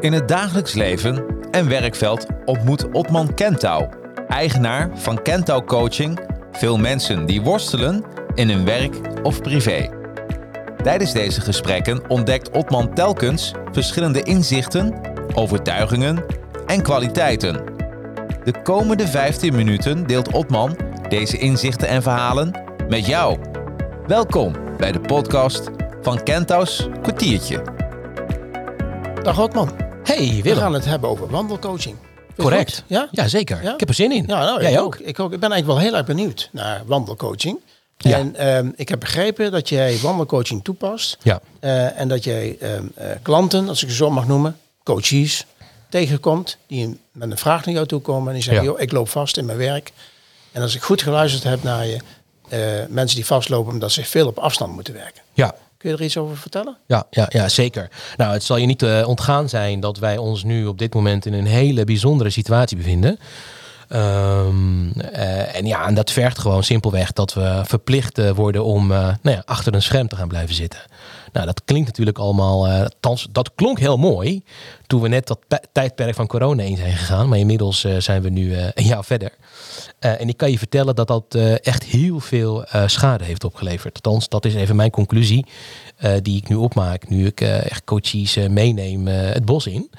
In het dagelijks leven en werkveld ontmoet Otman Kentouw, eigenaar van Kentouw Coaching, veel mensen die worstelen in hun werk of privé. Tijdens deze gesprekken ontdekt Otman telkens verschillende inzichten, overtuigingen en kwaliteiten. De komende 15 minuten deelt Otman deze inzichten en verhalen met jou. Welkom bij de podcast van Kentouws Kwartiertje. Dag Otman. Hey We gaan het hebben over wandelcoaching. Correct. goed? Ja? Ja, zeker. Ja? Ik heb er zin in. Ja, nou, Jij ik ook? Ik ook. Ik ben eigenlijk wel heel erg benieuwd naar wandelcoaching. Ja. En ehm, ik heb begrepen dat jij wandelcoaching toepast. Ja. Eh, en dat jij ehm, eh, klanten, als ik ze zo mag noemen, coaches, tegenkomt die met een vraag naar jou toe komen en die zeggen, Ja. joh, ik loop vast in mijn werk. En als ik goed geluisterd heb naar je, eh, mensen die vastlopen omdat ze veel op afstand moeten werken. Ja. Kun je er iets over vertellen? Ja, ja, ja, zeker. Nou, het zal je niet eh, ontgaan zijn dat wij ons nu op dit moment in een hele bijzondere situatie bevinden. Ehm, eh, en ja, en dat vergt gewoon simpelweg dat we verplicht eh, worden om nou ja, achter een scherm te gaan blijven zitten. Nou, dat klinkt natuurlijk allemaal, althans, dat klonk heel mooi toen we net dat pe- tijdperk van corona in zijn gegaan. Maar inmiddels zijn we nu een jaar verder. Eh, en ik kan je vertellen dat dat eh, echt heel veel eh, schade heeft opgeleverd. Althans, dat is even mijn conclusie die ik nu opmaak. Nu ik echt coaches meeneem het bos in.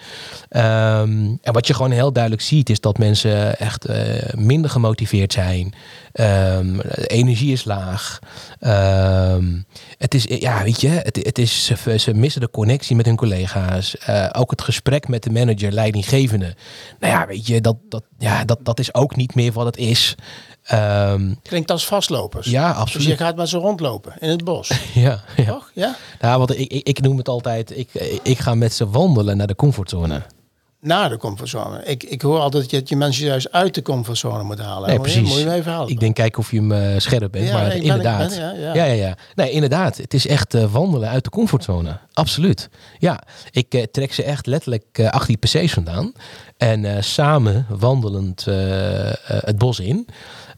Ehm, en wat je gewoon heel duidelijk ziet is dat mensen echt minder gemotiveerd zijn. De energie is laag. Ehm, het is, ja, weet je, het, het is, ze, missen de connectie met hun collega's. Ook het gesprek met de manager, leidinggevende. Nou ja, weet je, dat, dat, ja, dat, dat is ook niet meer wat het is. Ehm, Klinkt als vastlopers. ja, Dus je absoluut. gaat met ze rondlopen in het bos. Ja, ja. Toch? Ja? Nou, want ik, ik, ik noem het altijd, ik, ik ga met ze wandelen naar de comfortzone. Naar de comfortzone. Ik, ik hoor altijd dat je, mensen juist uit de comfortzone moet halen. Nee, Moet je- precies. Moet je even halen? Ik denk kijken of je hem eh, scherp bent, Ja, maar nee, ben- inderdaad. ben- ja, ja. ja, ja, ja. Nee, inderdaad. Het is echt eh, wandelen uit de comfortzone. Absoluut. Ja, ik eh, trek ze echt letterlijk eh, achter die PC's vandaan. En samen wandelend het bos in.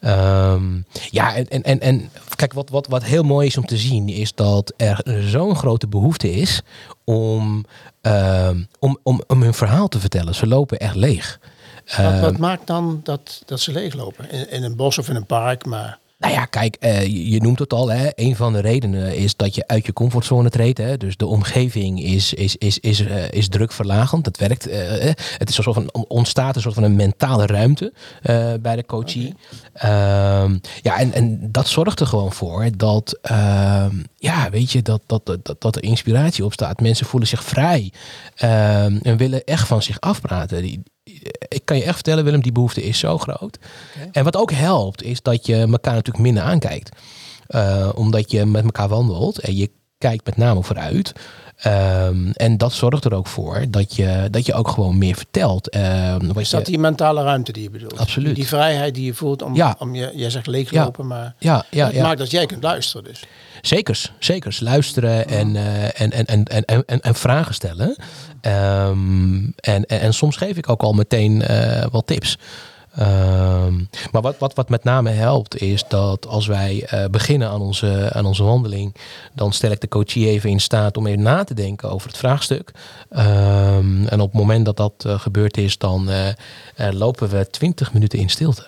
Ehm, ja, en, en, en, en kijk, wat, wat, wat heel mooi is om te zien, is dat er zo'n grote behoefte is om, ehm, om, om, om hun verhaal te vertellen. Ze lopen echt leeg. wat, Ehm, wat maakt dan dat, dat ze leeglopen? In, in een bos of in een park, maar... Nou ja, kijk, eh, je, je noemt het al. Hè. Een van de redenen is dat je uit je comfortzone treedt. Hè. Dus de omgeving is, is, is, is, eh, is drukverlagend. Dat werkt. eh, het is een soort van, ontstaat een soort van een mentale ruimte bij de coachie. Ehm, ja, en, en dat zorgt er gewoon voor dat, ehm, ja, weet je, dat, dat, dat, dat er inspiratie opstaat. Mensen voelen zich vrij ehm, en willen echt van zich afpraten. Die, ik kan je echt vertellen, Willem, die behoefte is zo groot. En wat ook helpt, is dat je elkaar natuurlijk minder aankijkt. Eh, omdat je met elkaar wandelt en je kijkt met name vooruit. Ehm, en dat zorgt er ook voor dat je, dat je ook gewoon meer vertelt. Wat Is dat je- die mentale ruimte die je bedoelt? Absoluut. Die, vrijheid die je voelt om, Ja. om je, jij zegt leeglopen, maar ja, ja, het ja. maakt dat jij kunt luisteren dus. Zekers, zekers. Luisteren en, eh, en, en, en, en, en, en vragen stellen. Ehm, en, en, en soms geef ik ook al meteen eh, wat tips. Ehm, maar wat, wat, wat met name helpt is dat als wij eh, beginnen aan onze, aan onze wandeling, dan stel ik de coachie even in staat om even na te denken over het vraagstuk. Ehm, en op het moment dat dat eh, gebeurd is, dan eh, lopen we 20 minuten in stilte.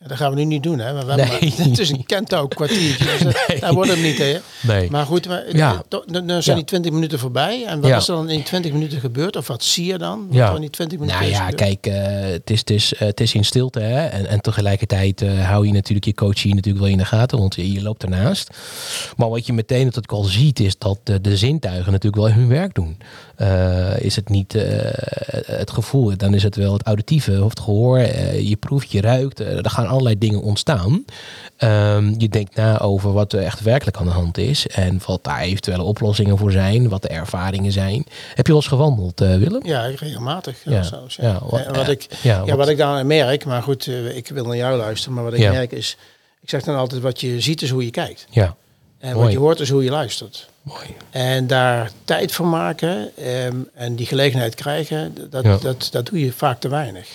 Ja, dat gaan we nu niet doen, hè? We Nee. maar- het is een kentouw kwartiertje. Dus Daar wordt hem niet? Nee. Maar goed, maar, Ja. to- dan dan zijn die 20 minuten voorbij. En wat Ja. is er dan in die 20 minuten gebeurd? Of wat zie je dan? Wat Ja. in die 20 minuten Nou ja, gebeurd? kijk, eh, het, is, het, is, eh, het is in stilte. Hè? En, en tegelijkertijd eh, hou je natuurlijk je coachie natuurlijk wel in de gaten, want je, je loopt ernaast. Maar wat je meteen natuurlijk al ziet, is dat de, de zintuigen natuurlijk wel hun werk doen. Eh, is het niet eh, het gevoel, dan is het wel het auditieve of het gehoor. eh, je proeft, je ruikt. eh, er gaan allerlei dingen ontstaan. Ehm, je denkt na over wat er echt werkelijk aan de hand is. En wat daar eventuele oplossingen voor zijn. Wat de ervaringen zijn. Heb je wel eens gewandeld, eh, Willem? Ja, regelmatig. Ja. Ja. Zelfs, ja. Ja, wat- wat, ik, ja, wat- wat ik dan merk, maar goed, eh, ik wil naar jou luisteren. Maar wat ik merk is, ik zeg dan altijd, wat je ziet is hoe je kijkt. Ja, En Mooi. wat je hoort is hoe je luistert. mooi. En daar tijd voor maken ehm, en die gelegenheid krijgen, dat, dat, dat doe je vaak te weinig.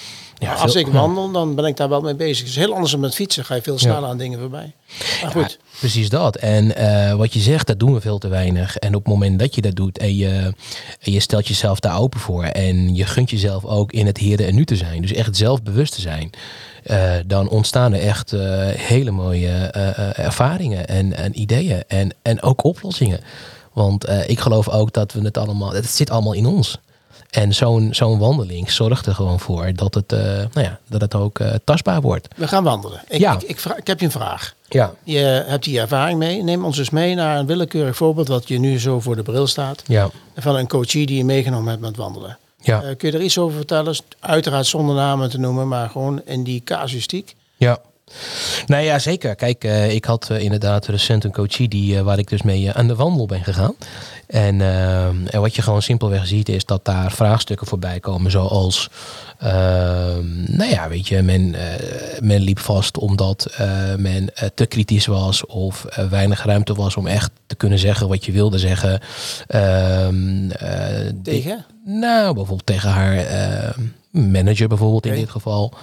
Ja, als ik wandel, dan ben ik daar wel mee bezig. Het is heel anders dan met fietsen. Ga je veel sneller aan dingen voorbij. Maar goed, Ja, precies dat. En eh, wat je zegt, dat doen we veel te weinig. En op het moment dat je dat doet en je, en je stelt jezelf daar open voor en je gunt jezelf ook in het heden en nu te zijn, dus echt zelfbewust te zijn, eh, dan ontstaan er echt eh, hele mooie ervaringen en, en ideeën en, en ook oplossingen. Want ik geloof ook dat we het allemaal, het zit allemaal in ons. En zo'n zo'n wandeling zorgt er gewoon voor dat het, eh, nou ja, dat het ook eh, tastbaar wordt. we gaan wandelen. Ik, Ja. ik, ik, heb je een vraag. Ja, Je hebt hier ervaring mee. Neem ons dus mee naar een willekeurig voorbeeld wat je nu zo voor de bril staat. ja, Van een coachie die je meegenomen hebt met wandelen. ja. Eh, kun je er iets over vertellen? Uiteraard zonder namen te noemen, maar gewoon in die casuïstiek. Ja. Nou ja, zeker. Kijk, eh, ik had eh, inderdaad recent een coachie die, eh, waar ik dus mee aan de wandel ben gegaan. En, en wat je gewoon simpelweg ziet is dat daar vraagstukken voorbij komen zoals... ehm, nou ja, weet je, men, men liep vast omdat men te kritisch was of weinig ruimte was om echt te kunnen zeggen wat je wilde zeggen. Ehm, eh, Tegen? nou, bijvoorbeeld tegen haar manager bijvoorbeeld in dit geval.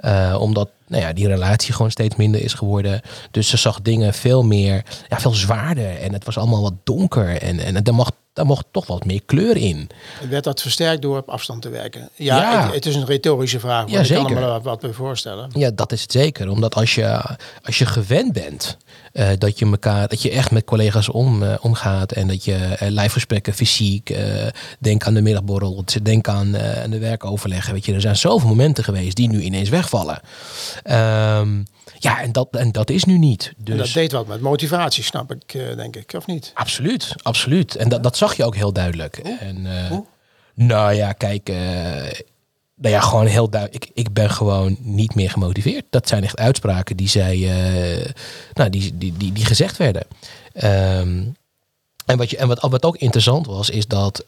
Eh, omdat nou ja, die relatie gewoon steeds minder is geworden. Dus ze zag dingen veel meer, ja, veel zwaarder. En het was allemaal wat donker. En, en mocht, daar mocht toch wat meer kleur in. Werd dat versterkt door op afstand te werken? Ja, Ja. Het, het is een retorische vraag. Maar Ja, ik kan zeker. me wat, wat bij voorstellen. Ja, dat is het zeker. Omdat als je, als je gewend bent eh, dat, je elkaar, dat je echt met collega's om, eh, omgaat en dat je eh, lijfgesprekken, fysiek, denk aan de middagborrel, denk aan, aan de werkoverleggen. Weet je, er zijn zoveel momenten geweest die nu ineens wegvallen. Ehm, ja, en dat, en dat is nu niet. Dus... En dat deed wat met motivatie, snap ik, eh, denk ik. Of niet? Absoluut, absoluut. En dat, dat zag je ook heel duidelijk. En, eh, nou ja, kijk, eh, nou ja, gewoon heel duidelijk. Ik, ik ben gewoon niet meer gemotiveerd. Dat zijn echt uitspraken die zij, nou, die, die, die, die gezegd werden. Ehm, en wat, je, en wat, wat ook interessant was, is dat,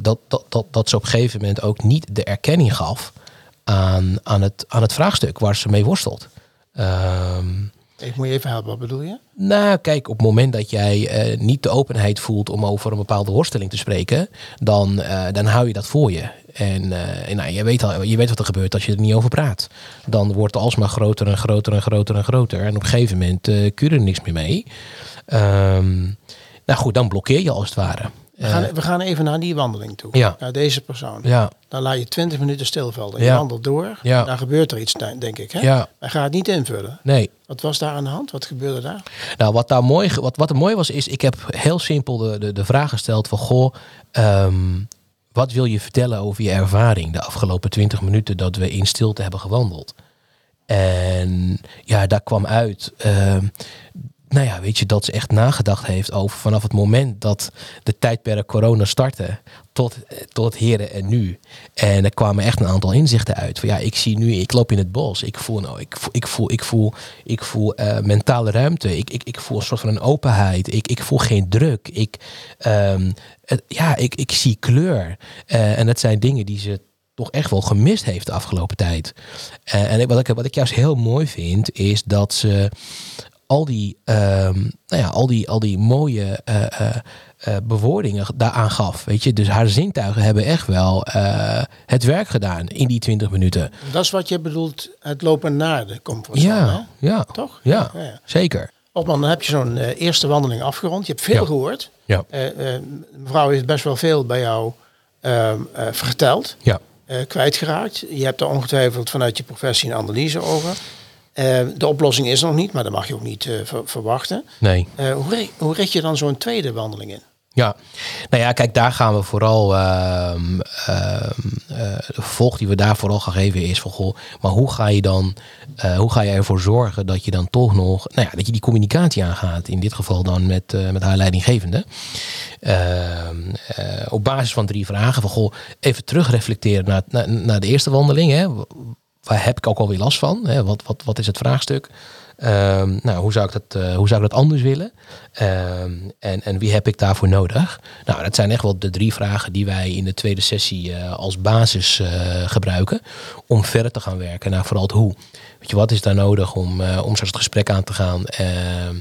dat, dat, dat, dat ze op een gegeven moment ook niet de erkenning gaf aan, aan, het, aan het vraagstuk waar ze mee worstelt. Ehm, Ik moet je even helpen, wat bedoel je? nou, kijk, op het moment dat jij eh, niet de openheid voelt om over een bepaalde worsteling te spreken, dan, eh, dan hou je dat voor je. En, eh, en nou, je, weet al, je weet wat er gebeurt als je er niet over praat. Dan wordt het alsmaar groter en groter en groter en groter. En op een gegeven moment kun je er niks meer mee. Ehm, nou goed, dan blokkeer je als het ware. We gaan, we gaan even naar die wandeling toe. Ja. Naar deze persoon. Ja, Dan laat je 20 minuten stilvallen. Je Ja. wandelt door. Ja. Dan gebeurt er iets, denk ik. Hè? ja, Hij gaat het niet invullen. nee. Wat was daar aan de hand? Wat gebeurde daar? Nou, wat daar mooi, wat, wat er mooi was, is ik heb heel simpel de, de, de vraag gesteld van goh, ehm, wat wil je vertellen over je ervaring de afgelopen 20 minuten dat we in stilte hebben gewandeld? En ja, daar kwam uit. ehm, nou ja, weet je, dat ze echt nagedacht heeft over vanaf het moment dat de tijdperk corona startte tot, tot heren en nu. En er kwamen echt een aantal inzichten uit. Van ja, ik zie nu, ik loop in het bos. Ik voel, nou, ik ik voel, ik voel, ik voel eh, mentale ruimte. Ik, ik, ik voel een soort van een openheid. Ik, ik voel geen druk. Ik, ehm, ja, ik, ik zie kleur. Eh, en dat zijn dingen die ze toch echt wel gemist heeft de afgelopen tijd. Eh, en wat ik, wat ik juist heel mooi vind, is dat ze al die, ehm, nou ja, al die, al die mooie eh, eh, eh, bewoordingen daaraan gaf. Weet je? Dus haar zintuigen hebben echt wel het werk gedaan in die 20 minuten. Dat is wat je bedoelt, het lopen naar de comfortzone. hè? Ja, ja, Toch? ja, Ja, ja. zeker. Opman, dan heb je zo'n eerste wandeling afgerond. Je hebt veel Ja. gehoord. Ja, mevrouw heeft best wel veel bij jou ehm, eh, verteld. ja. kwijtgeraakt. Je hebt er ongetwijfeld vanuit je professie een analyse over. Eh, de oplossing is er nog niet, maar dat mag je ook niet eh, ver- verwachten. nee. Eh, hoe, hoe richt je dan zo'n tweede wandeling in? Ja, nou ja, kijk, daar gaan we vooral. ehm ehm, eh, de vervolg die we daar vooral gaan geven is van goh, maar hoe ga je dan, hoe ga je ervoor zorgen dat je dan toch nog, nou ja, dat je die communicatie aangaat. In dit geval dan met, met haar leidinggevende. Ehm, op basis van drie vragen van goh, even terugreflecteren naar, naar, naar de eerste wandeling. Hè. Waar heb ik ook alweer last van? Hè? Wat, wat, wat is het vraagstuk? Ehm, nou, hoe zou ik dat, eh, hoe zou ik anders willen? Ehm, en, en wie heb ik daarvoor nodig? Nou, dat zijn echt wel de drie vragen die wij in de tweede sessie eh, als basis eh, gebruiken. Om verder te gaan werken naar vooral het hoe. Weet je, wat is daar nodig om, om zo'n gesprek aan te gaan? Ehm,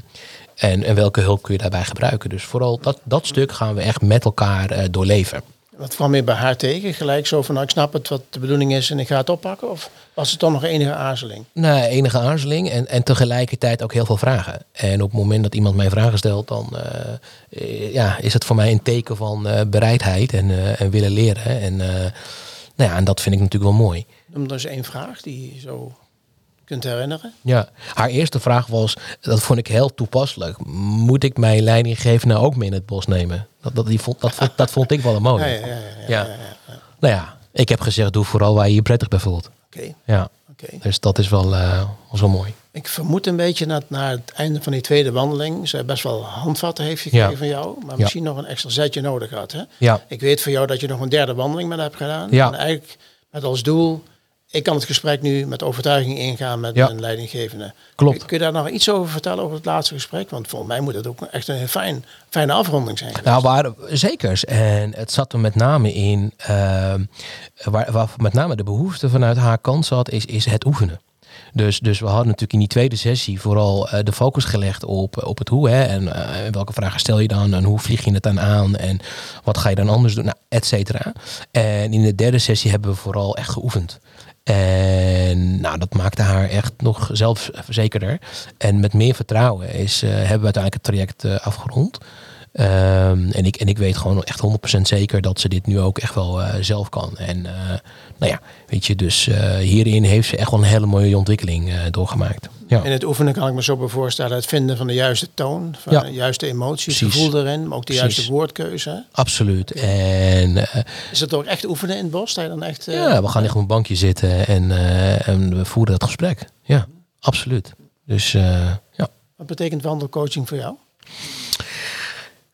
en, en welke hulp kun je daarbij gebruiken? Dus vooral dat, dat stuk gaan we echt met elkaar doorleven. Wat kwam je bij haar tegen? Gelijk zo van, nou, ik snap het wat de bedoeling is en ik ga het oppakken? Of was het dan nog enige aarzeling? Nee, enige aarzeling en, en tegelijkertijd ook heel veel vragen. En op het moment dat iemand mij vragen stelt, dan eh, eh, ja, is het voor mij een teken van eh, bereidheid en, en willen leren. En, nou ja, en dat vind ik natuurlijk wel mooi. Noem eens één vraag die je zo kunt herinneren. Ja, haar eerste vraag was, dat vond ik heel toepasselijk. Moet ik mijn leidinggevende ook mee in het bos nemen? Dat, dat, die vond, dat, vond, dat vond ik wel een mooie. Ja, ja, ja. Nou ja, ik heb gezegd, doe vooral waar je je prettig bij voelt. Oké, Ja, dus dat is wel, eh, was wel mooi. Ik vermoed een beetje dat na het einde van die tweede wandeling... zij best wel handvatten heeft gekregen van jou... maar misschien nog een extra zetje nodig had. Hè? Ja, Ik weet van jou dat je nog een derde wandeling met hebt gedaan. Ja. En eigenlijk met als doel... ik kan het gesprek nu met overtuiging ingaan met Ja. mijn leidinggevende. Klopt. Kun je daar nog iets over vertellen over het laatste gesprek? Want volgens mij moet het ook echt een fijn, fijne afronding zijn. geweest. Nou, waar, zeker. En het zat er met name in, ehm, waar, waar met name de behoefte vanuit haar kant zat, is, is het oefenen. Dus, dus we hadden natuurlijk in die tweede sessie vooral eh, de focus gelegd op, op het hoe. Hè, en eh, welke vragen stel je dan en hoe vlieg je het dan aan en wat ga je dan anders doen, nou, et cetera. En in de derde sessie hebben we vooral echt geoefend. En nou, dat maakte haar echt nog zelfverzekerder. En met meer vertrouwen is, eh, hebben we uiteindelijk het traject eh, afgerond. Ehm, en, ik, en ik weet gewoon echt 100% zeker dat ze dit nu ook echt wel eh, zelf kan. En nou ja, weet je, dus hierin heeft ze echt wel een hele mooie ontwikkeling doorgemaakt. Ja. In het oefenen kan ik me zo bij voorstellen het vinden van de juiste toon, van Ja. de juiste emotie, het Precies. gevoel erin, maar ook de Precies. juiste woordkeuze. Absoluut. En eh, Is het ook echt oefenen in het bos? Sta je dan echt, eh, ja, we gaan echt op een bankje zitten en, eh, en we voeren dat gesprek. Ja, absoluut. Dus eh, ja. Wat betekent wandelcoaching voor jou?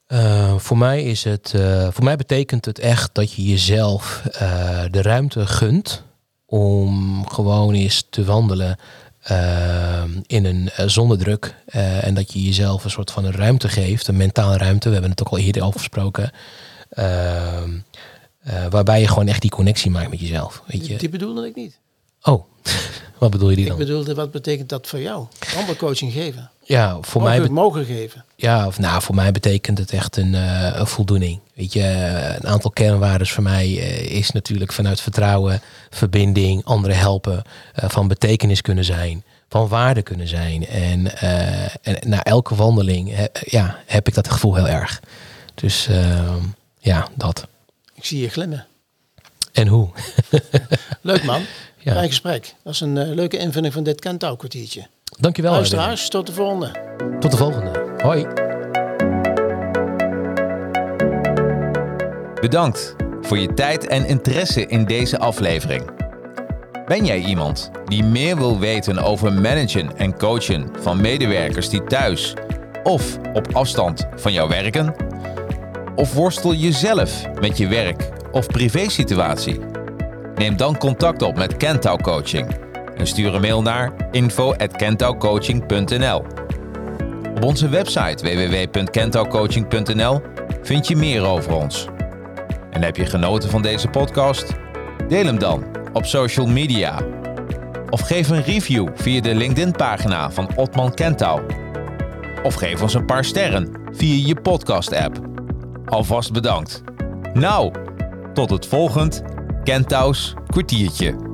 Eh, voor mij is het, eh, voor mij betekent het echt dat je jezelf eh, de ruimte gunt om gewoon eens te wandelen eh, in een eh, zonder druk. Eh, en dat je jezelf een soort van een ruimte geeft, een mentale ruimte. We hebben het ook al eerder over gesproken. Ehm, eh, waarbij je gewoon echt die connectie maakt met jezelf. Weet Die, je? die bedoelde ik niet. Oh, wat bedoel je die Ik dan? bedoelde, wat betekent dat voor jou? Wandelcoaching geven. Ja, voor mij mogen, bet- mogen geven. Ja, of nou, voor mij betekent het echt een, eh, een voldoening. Weet je, een aantal kernwaarden voor mij eh, is natuurlijk vanuit vertrouwen, verbinding, anderen helpen, eh, van betekenis kunnen zijn, van waarde kunnen zijn. En, en na elke wandeling ja, heb ik dat gevoel heel erg. Dus eh, ja, dat. Ik zie je glimmen. En hoe? Leuk man. Ja. Fijn gesprek. Dat is een eh, leuke invulling van dit kwartiertje. Dankjewel. Luisteraars, tot de volgende. Tot de volgende. Hoi. Bedankt voor je tijd en interesse in deze aflevering. Ben jij iemand die meer wil weten over managen en coachen van medewerkers die thuis of op afstand van jou werken? Of worstel je zelf met je werk of privésituatie? Neem dan contact op met Kentau Coaching en stuur een mail naar info@kentaucoaching.nl. Op onze website www.kentaucoaching.nl vind je meer over ons. En heb je genoten van deze podcast? Deel hem dan op social media. Of geef een review via de LinkedIn-pagina van Otman Kentau. Of geef ons een paar sterren via je podcast-app. Alvast bedankt. Nou, tot het volgend Kentau's kwartiertje.